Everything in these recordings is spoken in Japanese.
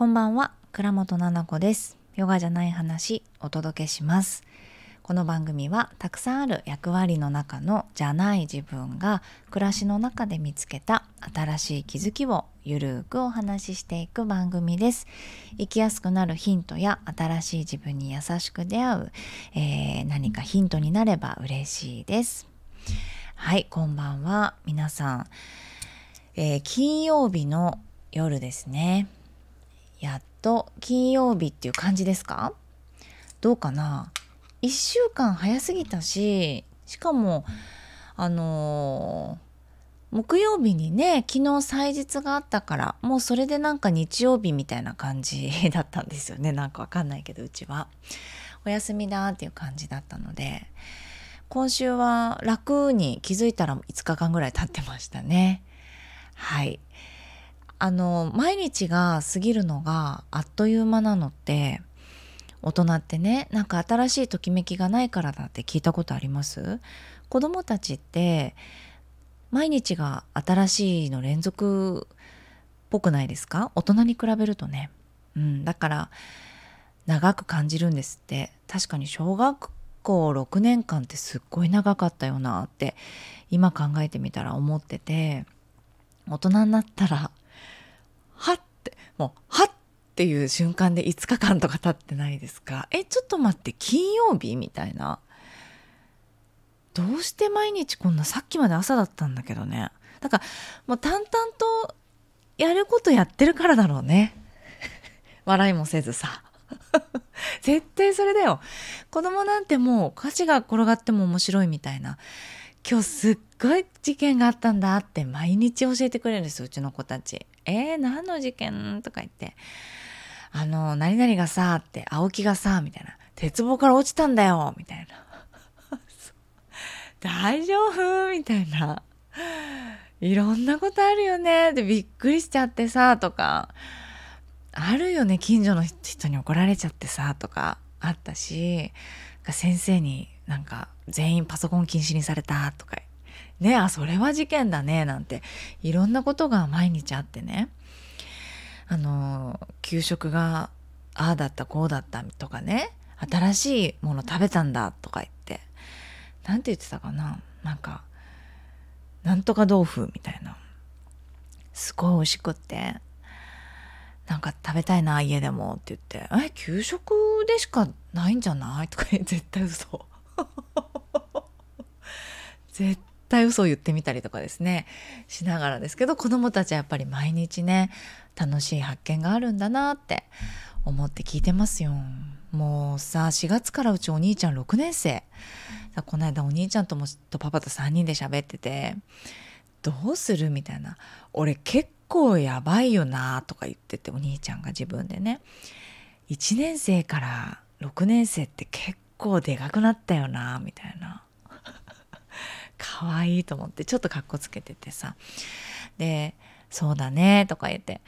こんばんは。倉本々子です。ヨガじゃない話お届けします。この番組はたくさんある役割の中のじゃない自分が暮らしの中で見つけた新しい気づきをゆるくお話ししていく番組です。生きやすくなるヒントや新しい自分に優しく出会う、えー、何かヒントになれば嬉しいです。はいこんばんは。皆さん、えー、金曜日の夜ですね。やっと金曜日っていう感じですか？どうかな？1週間早すぎたししかもあのー、木曜日にね昨日祭日があったからもうそれでなんか日曜日みたいな感じだったんですよね。なんかわかんないけどうちは。お休みだっていう感じだったので。今週は楽に気づいたら5日間ぐらい経ってましたね。はい。あの毎日が過ぎるのがあっという間なのって大人ってねなんか新しいときめきがないからだって聞いたことあります？子供たちって毎日が新しいの連続っぽくないですか？大人に比べるとね、うん、だから長く感じるんですって。確かに小学校6年間ってすっごい長かったよなって今考えてみたら思ってて大人になったらはってもうはっていう瞬間で5日間とか経ってないですか？えちょっと待って金曜日みたいな。どうして毎日こんなさっきまで朝だったんだけどね。だからもう淡々とやることやってるからだろうね。笑いもせずさ。絶対それだよ。子供なんてもう歌詞が転がっても面白いみたいな。今日すっごい事件があったんだって毎日教えてくれるんですうちの子たち。えー、何の事件？とか言って「あの何々がさ」って「青木がさ」みたいな「鉄棒から落ちたんだよ」みたいな「大丈夫?」みたいな。いろんなことあるよね。でびっくりしちゃってさとか。あるよね近所の人に怒られちゃってさとか。あったし。先生になんか全員パソコン禁止にされたとか。ねあそれは事件だね。なんて。いろんなことが毎日あってね。あの給食がああだったこうだったとかね。新しいもの食べたんだとか言って。何て言ってたかな。なんかなんとか豆腐みたいな。すごい美味しくって。なんか食べたいな家でもって言って「え給食でしかないんじゃない?」とか絶対嘘。絶対嘘を言ってみたりとかですねしながらですけど子どもたちはやっぱり毎日ね楽しい発見があるんだなって思って聞いてますよ。もうさ4月からうちお兄ちゃん6年生この間お兄ちゃんともとパパと3人で喋ってて「どうする?」みたいな「俺結構やばいよな」とか言っててお兄ちゃんが自分でね1年生から6年生って結構でかくなったよなみたいな可愛いと思ってちょっとかっこつけててさ。で「そうだね」とか言って。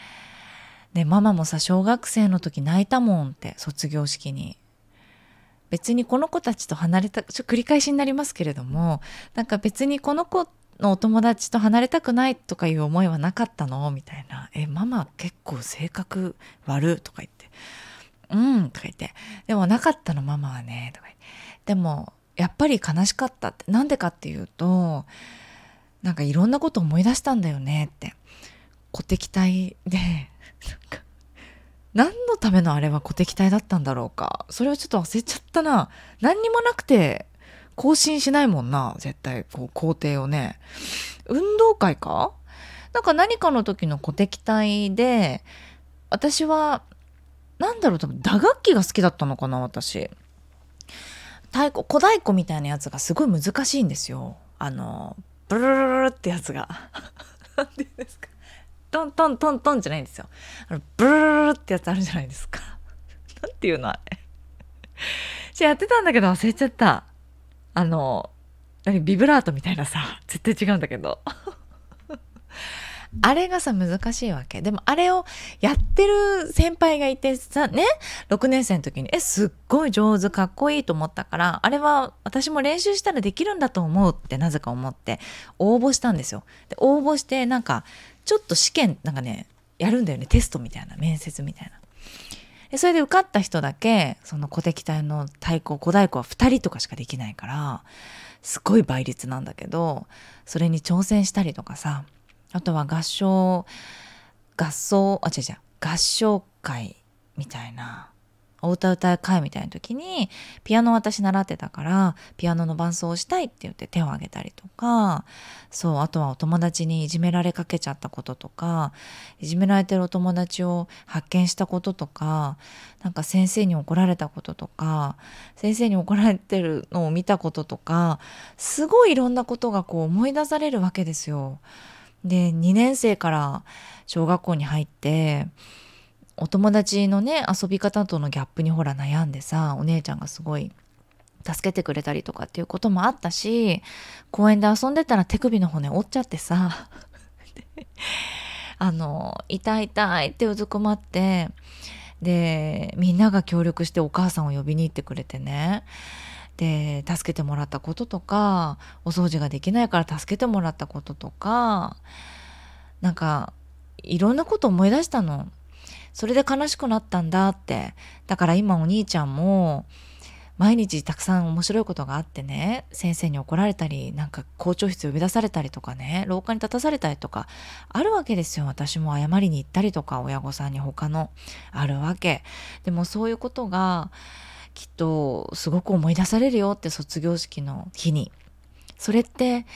でママもさ小学生の時泣いたもんって卒業式に。別にこの子たちと離れたちょ繰り返しになりますけれどもなんか別にこの子のお友達と離れたくないとかいう思いはなかったの？みたいな「えママ結構性格悪」とか言って「うん」とか言って「でもなかったのママはね」とか言って。でもやっぱり悲しかったってなんでかっていうとなんかいろんなこと思い出したんだよねって鼓敵隊で何のためのあれは鼓敵隊だったんだろうか。それはちょっと忘れちゃったな。何にもなくて更新しないもんな絶対こう工程をね。運動会か？なんか何かの時の鼓敵隊で私は何だろう多分打楽器が好きだったのかな私。太鼓小太鼓みたいなやつがすごい難しいんですよ。あのブルルルルってやつが。何て言うんですか。トントントントンじゃないんですよ。あのブルルルってやつあるじゃないですか。何ていうのあれ。じゃやってたんだけど忘れちゃった。あの何ビブラートみたいなさ絶対違うんだけど。あれがさ難しいわけ。でもあれをやってる先輩がいてさね？6年生の時にえすっごい上手かっこいいと思ったからあれは私も練習したらできるんだと思うってなぜか思って応募したんですよ。で応募してなんかちょっと試験なんかねやるんだよね。テストみたいな面接みたいな。でそれで受かった人だけその鼓笛隊の太鼓小太鼓は2人とかしかできないからすごい倍率なんだけどそれに挑戦したりとかさあとは合唱合奏あ違う違う合唱会みたいなお歌歌う会みたいな時にピアノ私習ってたからピアノの伴奏をしたいって言って手を挙げたりとかそうあとはお友達にいじめられかけちゃったこととかいじめられてるお友達を発見したこととかなんか先生に怒られたこととか先生に怒られてるのを見たこととかすごいいろんなことがこう思い出されるわけですよ。で2年生から小学校に入ってお友達のね遊び方とのギャップにほら悩んでさお姉ちゃんがすごい助けてくれたりとかっていうこともあったし公園で遊んでたら手首の骨折っちゃってさ あの痛い痛いってうずくまってでみんなが協力してお母さんを呼びに行ってくれてね。で助けてもらったこととかお掃除ができないから助けてもらったこととかなんかいろんなこと思い出したの。それで悲しくなったんだって。だから今お兄ちゃんも毎日たくさん面白いことがあってね先生に怒られたりなんか校長室呼び出されたりとかね廊下に立たされたりとかあるわけですよ私も謝りに行ったりとか親御さんに他のあるわけでもそういうことがきっとすごく思い出されるよって卒業式の日に。それって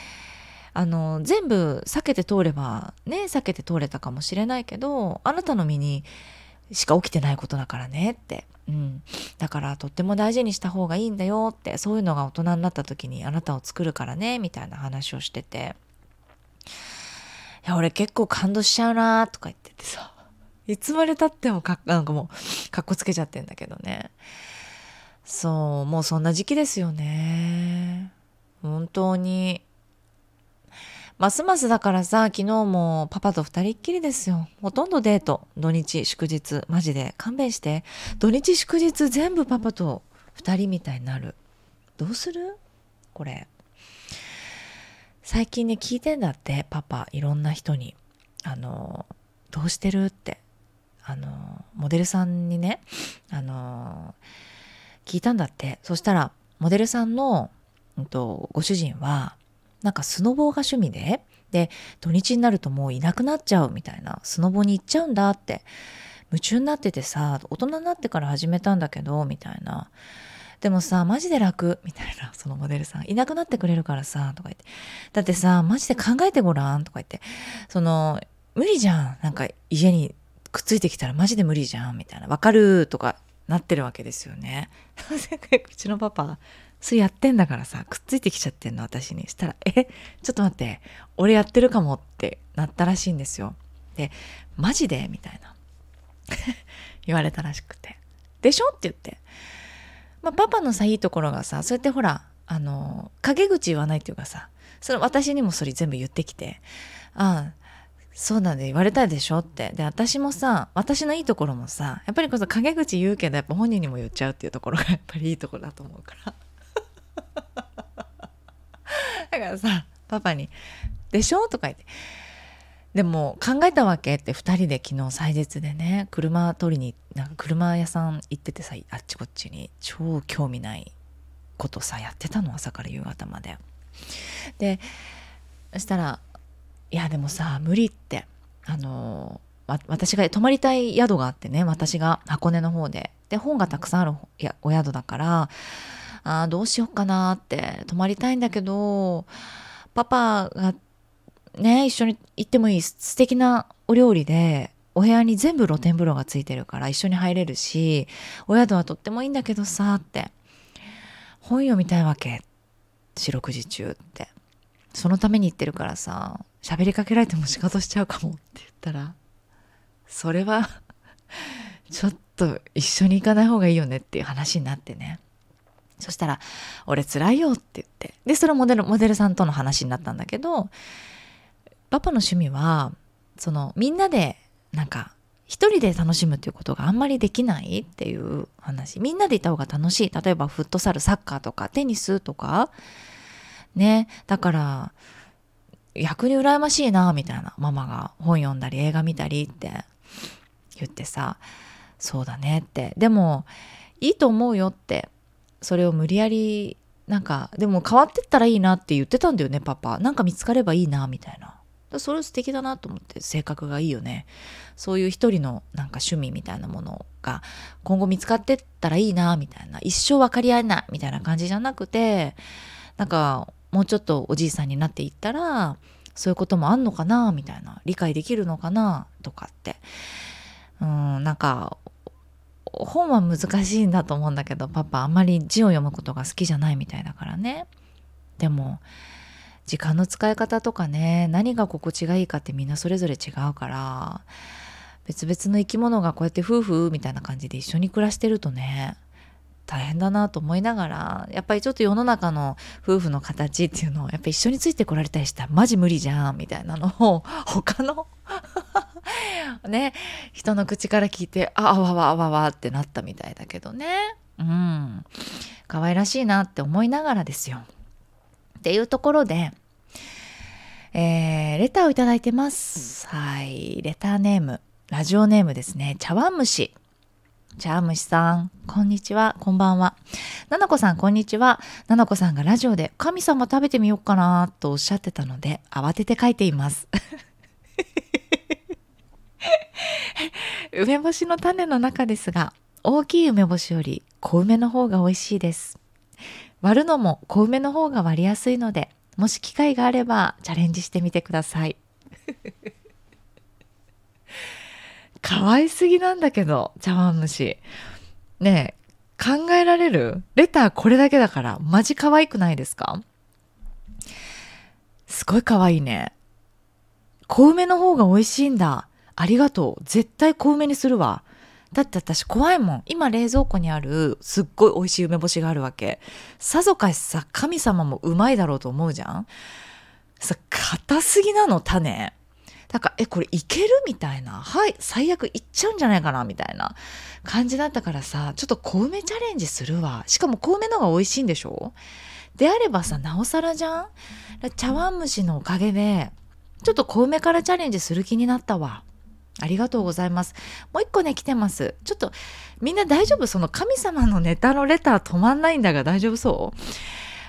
あの全部避けて通ればね避けて通れたかもしれないけどあなたの身にしか起きてないことだからねって、うん、だからとっても大事にした方がいいんだよってそういうのが大人になった時にあなたを作るからねみたいな話をしてて。いや俺結構感動しちゃうなとか言っててさ。いつまでたってもかなんかもうかっこつけちゃってんだけどね。そうもうそんな時期ですよね本当にますますだからさ、昨日もパパと二人っきりですよ。ほとんどデート。土日、祝日。マジで。勘弁して。土日祝日全部パパと二人みたいになる。どうする？これ。最近ね、聞いてんだって、パパ。いろんな人に。あの、どうしてる？って。あの、モデルさんにね、あの、聞いたんだって。そしたら、モデルさんの、うんと、ご主人は、なんかスノボーが趣味で、で、土日になるともういなくなっちゃうみたいな、スノボに行っちゃうんだって、夢中になっててさ、大人になってから始めたんだけど、みたいな。でもさ、マジで楽、みたいな、そのモデルさん。いなくなってくれるからさ、とか言って。だってさ、マジで考えてごらん、とか言って。その、無理じゃん。なんか家にくっついてきたらマジで無理じゃん、みたいな。わかるとかなってるわけですよね。うちのパパ、それやってんだからさ、くっついてきちゃってんの、私に。したら、え、ちょっと待って、俺やってるかもってなったらしいんですよ。で、マジで？みたいな。言われたらしくて。でしょ？って言って。まあ、パパのさ、いいところがさ、そうやってほら、あの、陰口言わないっていうかさ、それ私にもそれ全部言ってきて、ああ、そうなんで言われたでしょって。で、私もさ、私のいいところもさ、やっぱりこそ陰口言うけど、やっぱ本人にも言っちゃうっていうところが やっぱりいいところだと思うから。だからさパパに「でしょ?」とか言ってでも考えたわけって2人で昨日祭日でね車取りになんか車屋さん行っててさあっちこっちに超興味ないことさやってたの朝から夕方まで。でそしたら「いやでもさ無理」って。あの私が泊まりたい宿があってね私が箱根の方で。で本がたくさんあるお宿だからあどうしようかなって泊まりたいんだけどパパがね一緒に行ってもいい素敵なお料理でお部屋に全部露天風呂がついてるから一緒に入れるしお宿はとってもいいんだけどさって。本読みたいわけ。四六時中って。そのために行ってるからさ。喋りかけられても仕事しちゃうかもって言ったらそれはちょっと一緒に行かない方がいいよねっていう話になってねそしたら、俺辛いよって言って。で、それモデル、モデルさんとの話になったんだけど、パパの趣味は、その、みんなで、なんか、一人で楽しむっていうことがあんまりできないっていう話。みんなでいた方が楽しい。例えば、フットサル、サッカーとか、テニスとか。ね。だから、逆に羨ましいな、みたいな。ママが本読んだり、映画見たりって。言ってさ、そうだねって。でもいいと思うよって。それを無理やりなんかでも変わってったらいいなって言ってたんだよねパパ。なんか見つかればいいなみたいな。それ素敵だなと思って性格がいいよね。そういう一人のなんか趣味みたいなものが今後見つかってったらいいなみたいな。一生分かり合えないみたいな感じじゃなくてなんかもうちょっとおじいさんになっていったらそういうこともあんのかなみたいな理解できるのかなとかって。うんなんか本は難しいんだと思うんだけどパパあんまり字を読むことが好きじゃないみたいだからね。でも時間の使い方とかね何が心地がいいかってみんなそれぞれ違うから別々の生き物がこうやって夫婦みたいな感じで一緒に暮らしてるとね大変だなと思いながらやっぱりちょっと世の中の夫婦の形っていうのをやっぱ一緒についてこられたりしたらマジ無理じゃんみたいなのを 他の ね人の口から聞いてああわわわわってなったみたいだけどねうん可愛らしいなって思いながらですよっていうところでえー、レターをいただいてます。はい。レターネーム、ラジオネームですね。茶碗蒸し。茶碗蒸しさん、こんにちは、こんばんは。ななこさん、こんにちは。ななこさんがラジオで神様食べてみようかなとおっしゃってたので、慌てて書いています。梅干しの種の中ですが、大きい梅干しより小梅の方が美味しいです。割るのも小梅の方が割りやすいので、もし機会があればチャレンジしてみてください。可愛すぎなんだけど、茶碗蒸し。ねえ、考えられる？レターこれだけだから、マジ可愛くないですか？すごい可愛いね。小梅の方が美味しいんだ。ありがとう。絶対小梅にするわ。だって私怖いもん。今冷蔵庫にあるすっごい美味しい梅干しがあるわけ。さぞかしさ、神様もうまいだろうと思うじゃんさ、硬すぎなの、種。だか、え、これいける？みたいな。はい、最悪いっちゃうんじゃないかな？みたいな感じだったからさ、ちょっと小梅チャレンジするわ。しかも小梅の方が美味しいんでしょ？であればさ、なおさらじゃん？茶碗蒸しのおかげで、ちょっと小梅からチャレンジする気になったわ。ありがとうございます。もう一個ね、来てます。ちょっと、みんな大丈夫？その神様のネタのレター止まんないんだが大丈夫そう？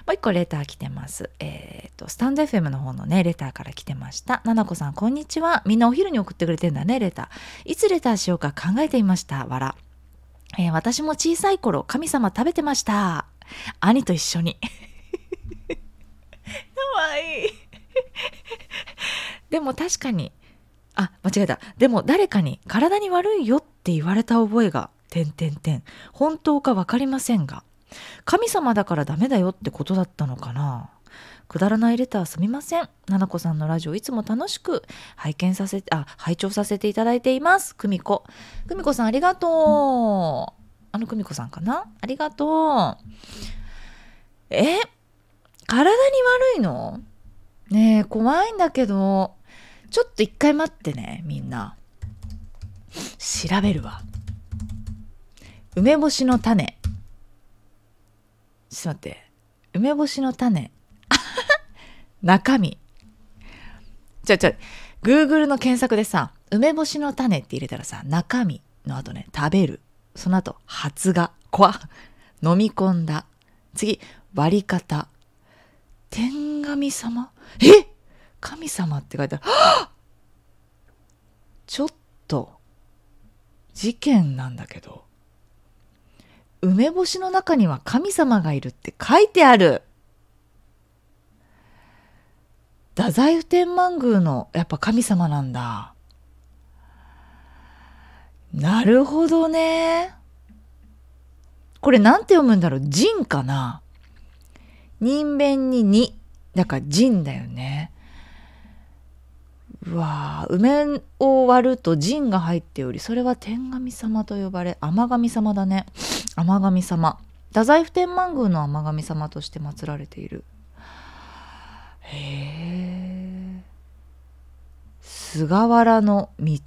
もう一個レター来てます。えっ、ー、と、スタンド FM の方のね、レターから来てました。ななこさん、こんにちは。みんなお昼に送ってくれてんだね、レター。いつレターしようか考えていました？わら。えー、私も小さい頃、神様食べてました。兄と一緒に。かわいい。でも確かに、あ、間違えた。でも誰かに体に悪いよって言われた覚えが、てんてんてん。本当かわかりませんが。神様だからダメだよってことだったのかな？くだらないレターすみません。ななこさんのラジオいつも楽しく拝見させて、あ、拝聴させていただいています。久美子。久美子さんありがとう。あの久美子さんかな？ありがとう。え？体に悪いの？ねえ、怖いんだけど、ちょっと一回待ってね、みんな。調べるわ。梅干しの種。ちょっと待って。梅干しの種。中身。ちょちょ、Google の検索でさ、梅干しの種って入れたらさ、中身の後ね、食べる。その後、発芽。怖飲み込んだ。次、割り方。天神様？え？神様って書いてある。ちょっと、事件なんだけど。梅干しの中には神様がいるって書いてある。太宰府天満宮のやっぱ神様なんだ。なるほどね。これなんて読むんだろう？人かな？人弁にに。だから人だよね。うわ梅を割ると陣が入っておりそれは天神様と呼ばれ天神様だね。天神様。太宰府天満宮の天神様として祀られている。へえ菅原の道。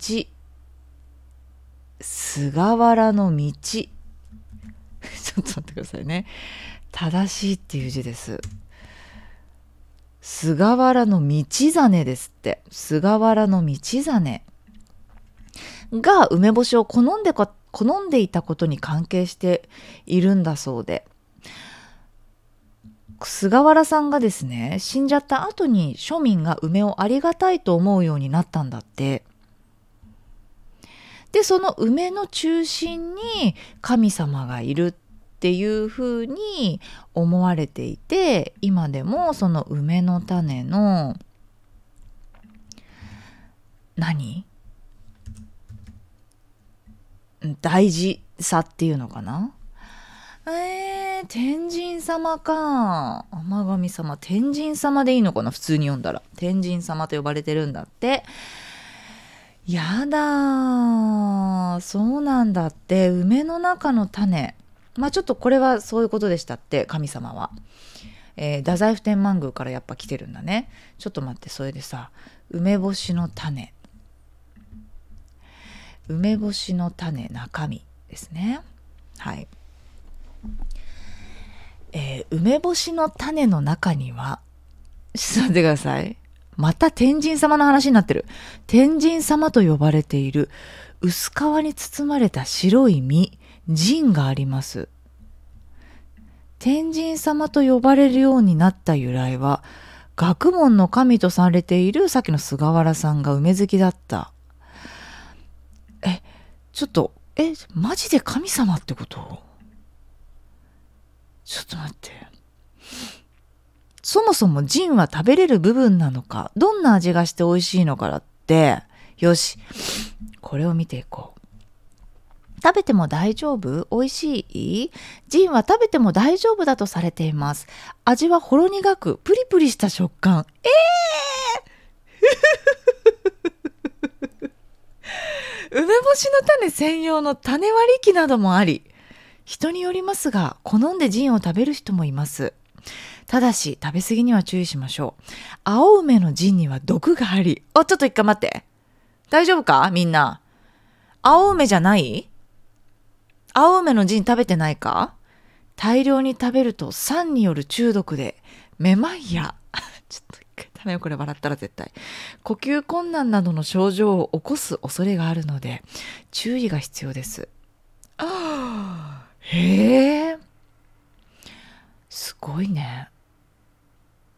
菅原の道。ちょっと待ってくださいね。正しいっていう字です。菅原道真ですって。菅原道真。が梅干しを好んで好んでいたことに関係しているんだそうで。菅原さんがですね死んじゃった後に庶民が梅をありがたいと思うようになったんだって。でその梅の中心に神様がいるっていうふうに思われていて今でもその梅の種の何？大事さっていうのかな？えー、天神様か。天神様天神様でいいのかな？普通に読んだら。天神様と呼ばれてるんだって。やだそうなんだって。梅の中の種。まあちょっとこれはそういうことでしたって神様は、えー、太宰府天満宮からやっぱ来てるんだね。ちょっと待ってそれでさ梅干しの種。梅干しの種中身ですね。はい。えー、梅干しの種の中にはちょっと待ってください。また天神様の話になってる。天神様と呼ばれている薄皮に包まれた白い実、神があります。天神様と呼ばれるようになった由来は、学問の神とされているさっきの菅原さんが梅好きだった。え、ちょっと、え、マジで神様ってこと？ちょっと待って。そもそもジンは食べれる部分なのか、どんな味がして美味しいのかだって、よし、これを見ていこう。食べても大丈夫？美味しい？ジンは食べても大丈夫だとされています。味はほろ苦く、プリプリした食感。えー 梅干しの種専用の種割り機などもあり、人によりますが、好んでジンを食べる人もいます。ただし、食べ過ぎには注意しましょう。青梅のジンには毒があり。あ、ちょっと一回待って。大丈夫か？みんな。青梅じゃない？青梅のジン食べてないか？大量に食べると酸による中毒で、めまいや、ちょっと一回ダメよ、これ笑ったら絶対。呼吸困難などの症状を起こす恐れがあるので、注意が必要です。あ へえ。すごいね。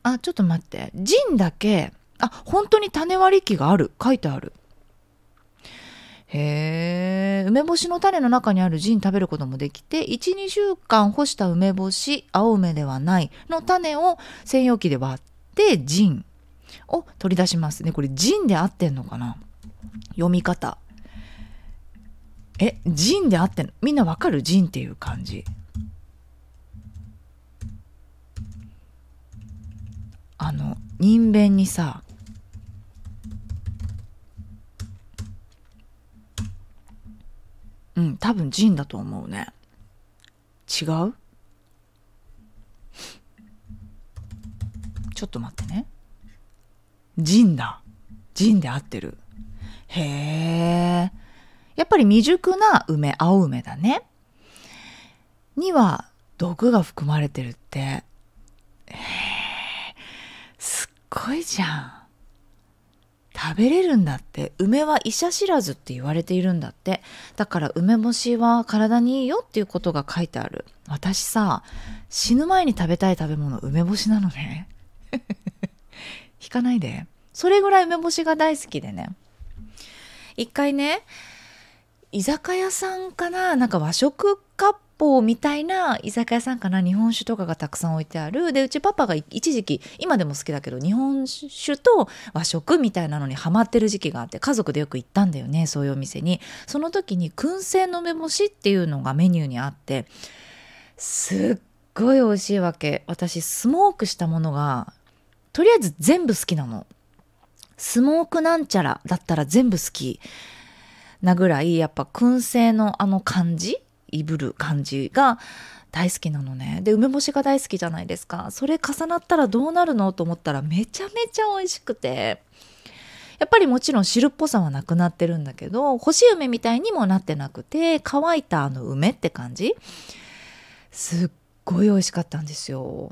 あ、ちょっと待って。ジンだけ、あ、本当に種割り機がある。書いてある。へえ、梅干しの種の中にあるジン食べることもできて、1、2週間干した梅干し、青梅ではないの種を専用機で割って、ジンを取り出しますね。これジンで合ってんのかな？読み方。え、ジンで合ってんの？みんなわかる？ジンっていう感じ。あの人弁にさうん多分ジンだと思うね。違う？ちょっと待ってね。ジンだ。ジンで合ってる。へえやっぱり未熟な梅青梅だね。には毒が含まれてるって。へえごいじゃん。食べれるんだって。梅は医者知らずって言われているんだって。だから梅干しは体にいいよっていうことが書いてある。私さ死ぬ前に食べたい食べ物梅干しなのね。引かないで。それぐらい梅干しが大好きでね。一回ね居酒屋さんかななんか和食カッポみたいな居酒屋さんかな日本酒とかがたくさん置いてある。でうちパパが一時期今でも好きだけど日本酒と和食みたいなのにハマってる時期があって家族でよく行ったんだよねそういうお店に。その時に燻製の梅干しっていうのがメニューにあってすっごい美味しいわけ。私スモークしたものがとりあえず全部好きなの。スモークなんちゃらだったら全部好きなぐらいやっぱ燻製のあの感じいぶる感じが大好きなのね。で梅干しが大好きじゃないですか。それ重なったらどうなるのと思ったらめちゃめちゃ美味しくて。やっぱりもちろん汁っぽさはなくなってるんだけど干し梅みたいにもなってなくて乾いたあの梅って感じ。すっごい美味しかったんですよ。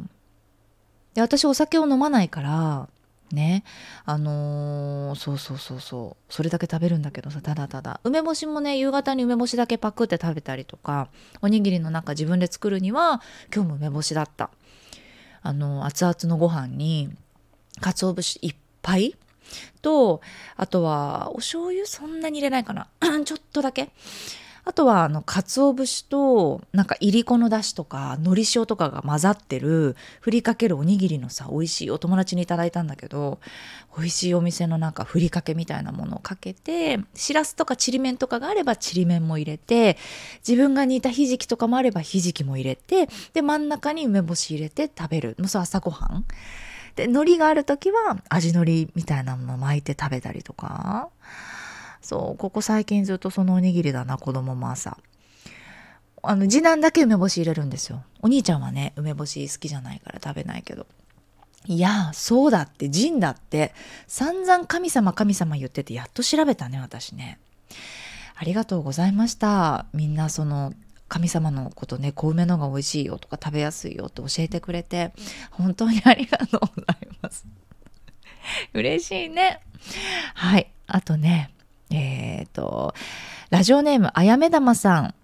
で私お酒を飲まないからね。あのー、そうそうそうそう。それだけ食べるんだけどさただただ。梅干しもね夕方に梅干しだけパクって食べたりとかおにぎりの中自分で作るには今日も梅干しだった。あの熱々のご飯に鰹節いっぱい？とあとはお醤油そんなに入れないかな。ちょっとだけ。あとはあの鰹節となんかいりこのだしとかのり塩とかが混ざってるふりかけるおにぎりのさ美味しいお友達にいただいたんだけど美味しいお店のなんかふりかけみたいなものをかけてしらすとかちりめんとかがあればちりめんも入れて自分が煮たひじきとかもあればひじきも入れてで真ん中に梅干し入れて食べる。もうそう朝ごはん。で海苔がある時は味のりみたいなもの巻いて食べたりとか。そうここ最近ずっとそのおにぎりだな子供も朝。あの次男だけ梅干し入れるんですよ。お兄ちゃんはね梅干し好きじゃないから食べないけど。いやそうだって神だって散々神様神様言っててやっと調べたね私ね。ありがとうございました。みんなその神様のことね小梅のが美味しいよとか食べやすいよって教えてくれて本当にありがとうございます。嬉しいね。はい。あとねえっ、ー、と、ラジオネーム、あやめだまさん、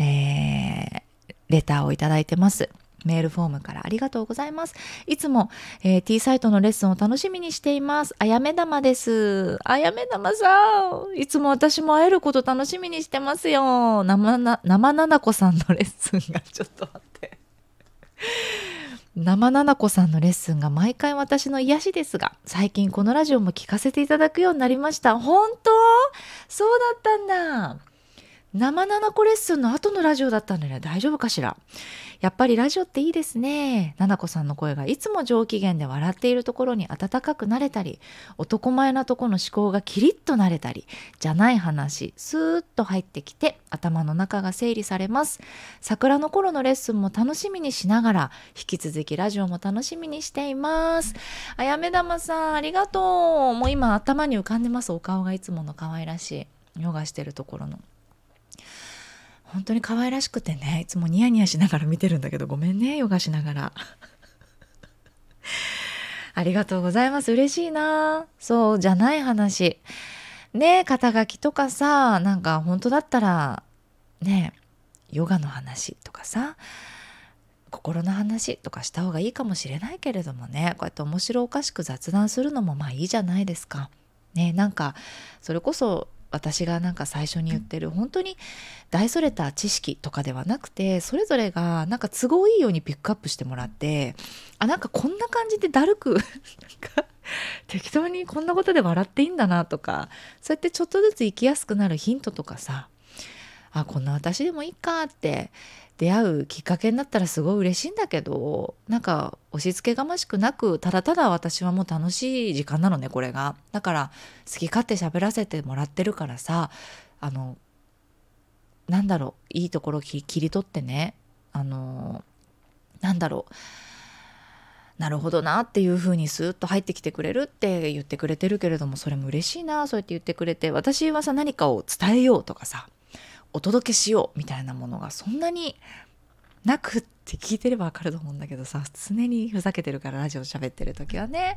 えー、レターをいただいてます。メールフォームからありがとうございます。いつも、えー、T サイトのレッスンを楽しみにしています。あやめ玉です。あやめ玉さん。いつも私も会えること楽しみにしてますよ。生な、生ななこさんのレッスンがちょっと待って。生七子さんのレッスンが毎回私の癒しですが、最近このラジオも聞かせていただくようになりました。本当？そうだったんだ。生七子レッスンの後のラジオだったんだね。大丈夫かしら？やっぱりラジオっていいですね。七子さんの声がいつも上機嫌で笑っているところに温かくなれたり、男前なとこの思考がキリッとなれたり、じゃない話、スーッと入ってきて頭の中が整理されます。桜の頃のレッスンも楽しみにしながら、引き続きラジオも楽しみにしています。あやめ玉さん、ありがとう。もう今頭に浮かんでます。お顔がいつもの可愛らしい。ヨガしてるところの。本当に可愛らしくてねいつもニヤニヤしながら見てるんだけどごめんねヨガしながら。ありがとうございます。嬉しいな。そうじゃない話。ね肩書きとかさなんか本当だったらねヨガの話とかさ心の話とかした方がいいかもしれないけれどもね。こうやって面白おかしく雑談するのもまあいいじゃないですか。ねなんかそれこそ私がなんか最初に言ってる本当に大それた知識とかではなくてそれぞれがなんか都合いいようにピックアップしてもらってあなんかこんな感じでだるく適当にこんなことで笑っていいんだなとかそうやってちょっとずつ生きやすくなるヒントとかさあこんな私でもいいかって出会うきっかけになったらすごい嬉しいんだけどなんか押し付けがましくなくただただ私はもう楽しい時間なのねこれが。だから好き勝手喋らせてもらってるからさあのなんだろういいところ切り取ってねあのなんだろうなるほどなっていう風にスーッと入ってきてくれるって言ってくれてるけれどもそれも嬉しいなそうやって言ってくれて私はさ何かを伝えようとかさお届けしようみたいなものがそんなになくって聞いてればわかると思うんだけどさ常にふざけてるからラジオ喋ってる時はね。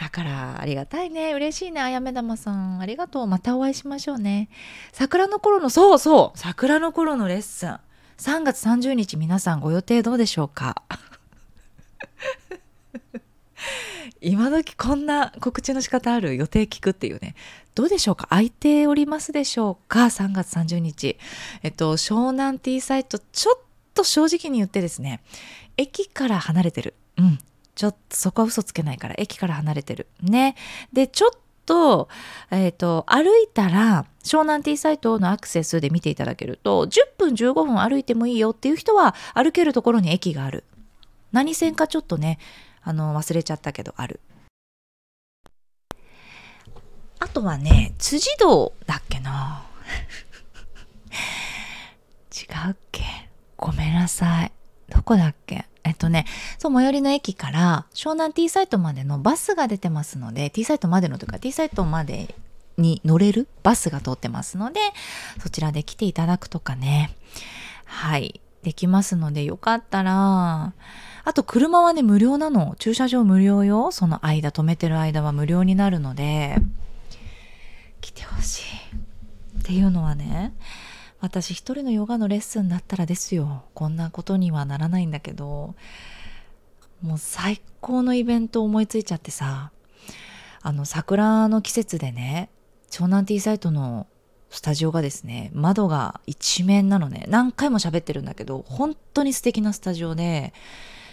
だからありがたいね。嬉しいねあやめ玉さん。ありがとう。またお会いしましょうね。桜の頃のそうそう。桜の頃のレッスン。3月30日皆さんご予定どうでしょうか？今時こんな告知の仕方ある？予定聞くっていうね。どうでしょうか？空いておりますでしょうか ?3 月30日。えっと、湘南 T サイト、ちょっと正直に言ってですね、駅から離れてる。うん。ちょっとそこは嘘つけないから、駅から離れてる。ね。で、ちょっと、えっ、と、歩いたら、湘南 T サイトのアクセスで見ていただけると、10分15分歩いてもいいよっていう人は、歩けるところに駅がある。何線かちょっとね、あの忘れちゃったけどある。あとはね辻堂だっけな。違うっけ？ごめんなさい。どこだっけ？えっとね、そう、最寄りの駅から湘南 T サイトまでのバスが出てますので、T サイトまでのというか、T サイトまでに乗れる？バスが通ってますので、そちらで来ていただくとかね、はい、できますので、よかったら、あと車はね、無料なの。駐車場無料よ。その間、止めてる間は無料になるので、来てほしい。っていうのはね、私一人のヨガのレッスンだったらですよ。こんなことにはならないんだけど、もう最高のイベント思いついちゃってさ、あの桜の季節でね、湘南 T サイトのスタジオがですね、窓が一面なのね、何回も喋ってるんだけど、本当に素敵なスタジオで、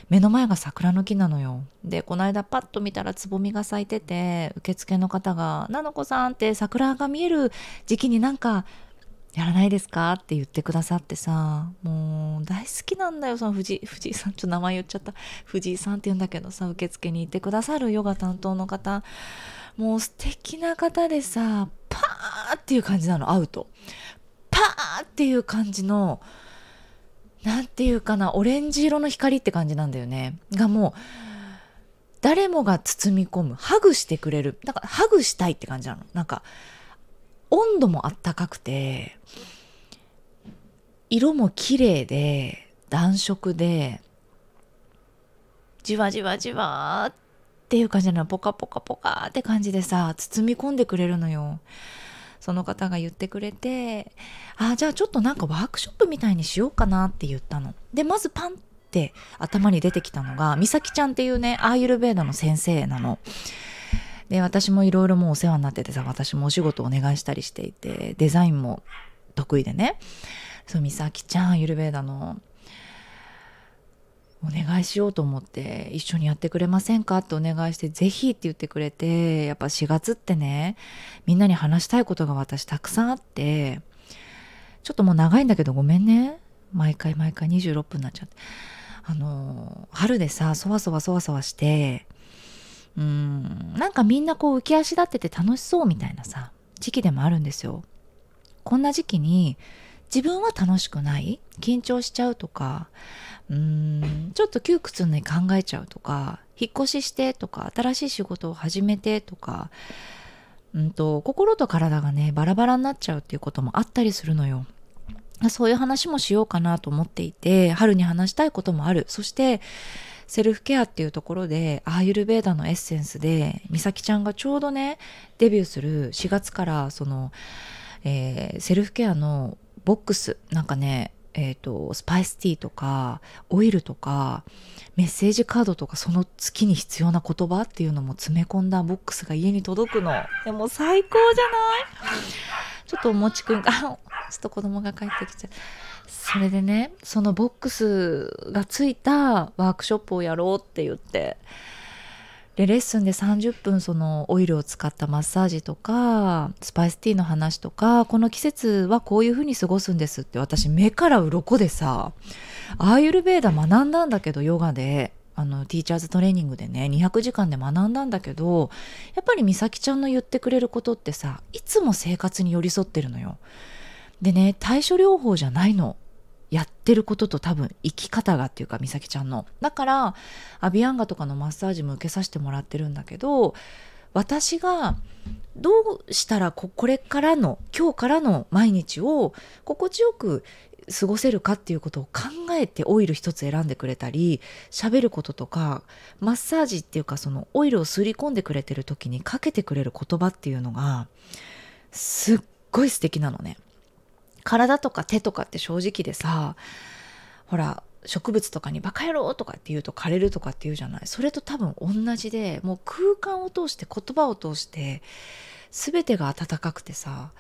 目の前が桜の木なのよ。で、この間パッと見たらつぼみが咲いてて、受付の方が、なのこさんって桜が見える時期になんか、やらないですか？って言ってくださってさ、もう大好きなんだよ、その藤井、藤井さん、ちょっと名前言っちゃった。藤井さんって言うんだけどさ、受付に行ってくださるヨガ担当の方、もう素敵な方でさ、パーっていう感じなの、会うと。パーっていう感じの、なんていうかな、オレンジ色の光って感じなんだよね。がもう、誰もが包み込む、ハグしてくれる。だかハグしたいって感じなの。なんか、温度もあったかくて、色も綺麗で、暖色で、じわじわじわっていう感じなの。ポカポカポカって感じでさ、包み込んでくれるのよ。その方が言ってくれて、あ、じゃあちょっとなんかワークショップみたいにしようかなって言ったの。で、まずパンって頭に出てきたのが、美咲ちゃんっていうね、アーユルベーダの先生なの。で、私もいろいろもうお世話になっててさ、私もお仕事お願いしたりしていて、デザインも得意でね。そう、美咲ちゃんア、ユルベーダのお願いしようと思って一緒にやってくれませんか？ってお願いしてぜひって言ってくれてやっぱ4月ってねみんなに話したいことが私たくさんあってちょっともう長いんだけどごめんね。毎回毎回26分になっちゃって。あの春でさそわそわそわそわしてうんなんかみんなこう浮き足立ってて楽しそうみたいなさ時期でもあるんですよ。こんな時期に自分は楽しくない緊張しちゃうとかうんちょっと窮屈に考えちゃうとか引っ越ししてとか新しい仕事を始めてとかうんと心と体がねバラバラになっちゃうっていうこともあったりするのよ。そういう話もしようかなと思っていて春に話したいこともあるそしてセルフケアっていうところでアーユルベーダのエッセンスで美咲ちゃんがちょうどねデビューする4月からその、えー、セルフケアのボックスなんかねえーと、スパイスティーとかオイルとかメッセージカードとかその月に必要な言葉っていうのも詰め込んだボックスが家に届くの。でも最高じゃない？ちょっとおもちくんがちょっと子供が帰ってきちゃう。それでねそのボックスがついたワークショップをやろうって言ってでレッスンで30分そのオイルを使ったマッサージとかスパイスティーの話とかこの季節はこういう風に過ごすんですって私目から鱗でさアーユルベーダ学んだんだけどヨガであのティーチャーズトレーニングでね200時間で学んだんだけどやっぱり美咲ちゃんの言ってくれることってさいつも生活に寄り添ってるのよ。でね対処療法じゃないのやってることと多分生き方がっていうか美咲ちゃんのだからアビアンガとかのマッサージも受けさせてもらってるんだけど私がどうしたらこれからの今日からの毎日を心地よく過ごせるかっていうことを考えてオイル一つ選んでくれたり喋ることとかマッサージっていうかそのオイルをすり込んでくれてる時にかけてくれる言葉っていうのがすっごい素敵なのね。体とか手とかって正直でさほら植物とかに「バカ野郎!」とかって言うと枯れるとかって言うじゃないそれと多分同じでもう空間を通して言葉を通して全てが温かくてさ、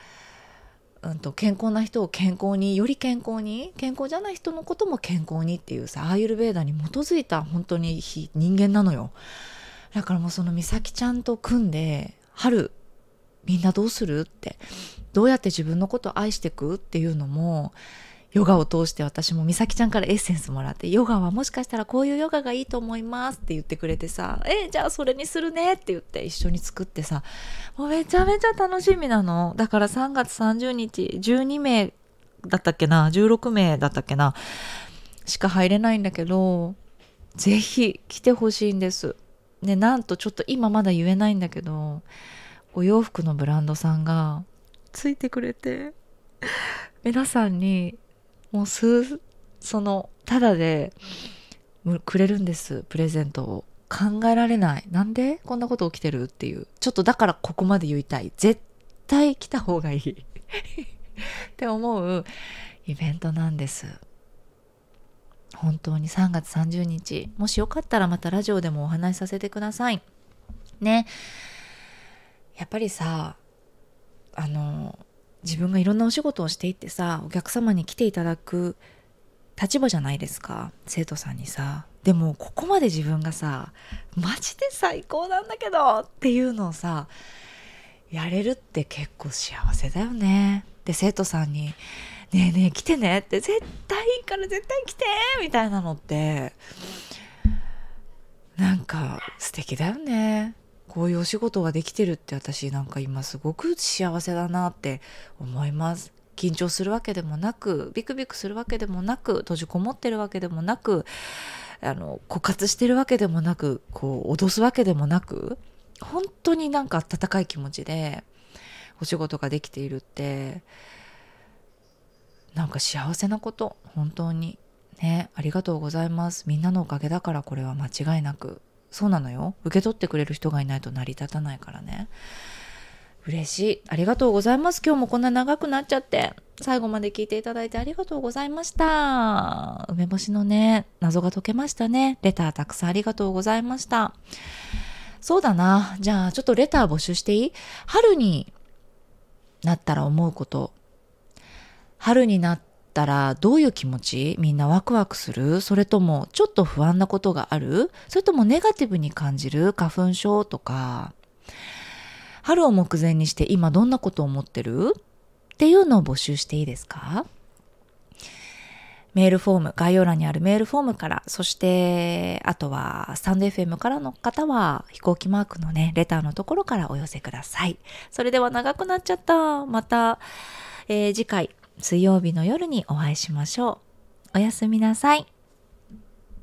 うんと、健康な人を健康により健康に健康じゃない人のことも健康にっていうさアーユルベーダに基づいた本当に人間なのよだからもうその美咲ちゃんと組んで春みんなどうする？って。どうやって自分のことを愛していく？っていうのもヨガを通して私も美咲ちゃんからエッセンスもらってヨガはもしかしたらこういうヨガがいいと思いますって言ってくれてさえじゃあそれにするねって言って一緒に作ってさもうめちゃめちゃ楽しみなの。だから3月30日12名だったっけな16名だったっけなしか入れないんだけどぜひ来てほしいんです。ねなんとちょっと今まだ言えないんだけどお洋服のブランドさんがついてくれて皆さんにもう数そのただでくれるんです。プレゼントを。考えられない。なんでこんなこと起きてるっていう。ちょっとだからここまで言いたい。絶対来た方がいい。って思う。イベントなんです。本当に3月30日もしよかったらまたラジオでもお話しさせてください。ね。やっぱりさあの自分がいろんなお仕事をしていってさお客様に来ていただく立場じゃないですか生徒さんにさ。でもここまで自分がさマジで最高なんだけどっていうのをさやれるって結構幸せだよね。で生徒さんに「ねえねえ来てね」って「絶対いいから絶対来て」みたいなのってなんか素敵だよね。こういうお仕事ができてるって私なんか今すごく幸せだなって思います。緊張するわけでもなくビクビクするわけでもなく閉じこもってるわけでもなくあの枯渇してるわけでもなくこう脅すわけでもなく本当になんか温かい気持ちでお仕事ができているってなんか幸せなこと本当に。ねありがとうございます。みんなのおかげだからこれは間違いなく。そうなのよ受け取ってくれる人がいないと成り立たないからね嬉しい。ありがとうございます。今日もこんな長くなっちゃって。最後まで聞いていただいてありがとうございました。梅干しのね、謎が解けましたね。レターたくさんありがとうございました。そうだな。じゃあ、ちょっとレター募集していい？春になったら思うこと。春になったらどういう気持ち？みんなワクワクする？それともちょっと不安なことがある？それともネガティブに感じる花粉症とか？春を目前にして今どんなことを思ってる？っていうのを募集していいですか？メールフォーム、概要欄にあるメールフォームから、そして、あとは、スタンド FM からの方は、飛行機マークのね、レターのところからお寄せください。それでは長くなっちゃった。また、えー、次回、水曜日の夜にお会いしましょう。おやすみなさい。